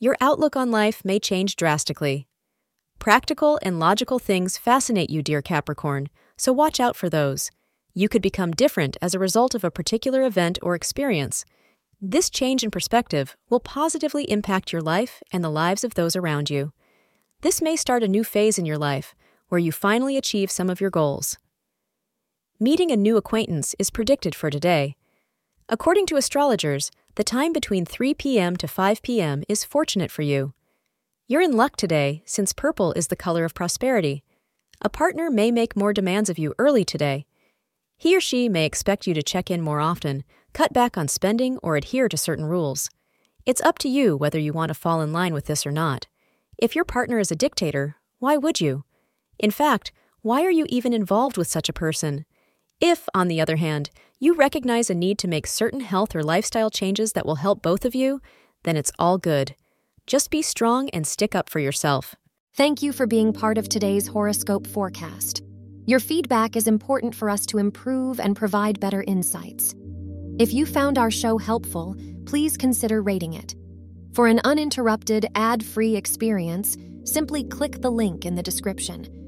your outlook on life may change drastically. Practical and logical things fascinate you, dear Capricorn, so watch out for those. You could become different as a result of a particular event or experience. This change in perspective will positively impact your life and the lives of those around you. This may start a new phase in your life where you finally achieve some of your goals. Meeting a new acquaintance is predicted for today. According to astrologers, the time between 3 p.m. to 5 p.m. is fortunate for you. You're in luck today since purple is the color of prosperity. A partner may make more demands of you early today. He or she may expect you to check in more often, cut back on spending, or adhere to certain rules. It's up to you whether you want to fall in line with this or not. If your partner is a dictator, why would you? In fact, why are you even involved with such a person? If, on the other hand, you recognize a need to make certain health or lifestyle changes that will help both of you, then it's all good. Just be strong and stick up for yourself. Thank you for being part of today's horoscope forecast. Your feedback is important for us to improve and provide better insights. If you found our show helpful, please consider rating it. For an uninterrupted, ad free experience, simply click the link in the description.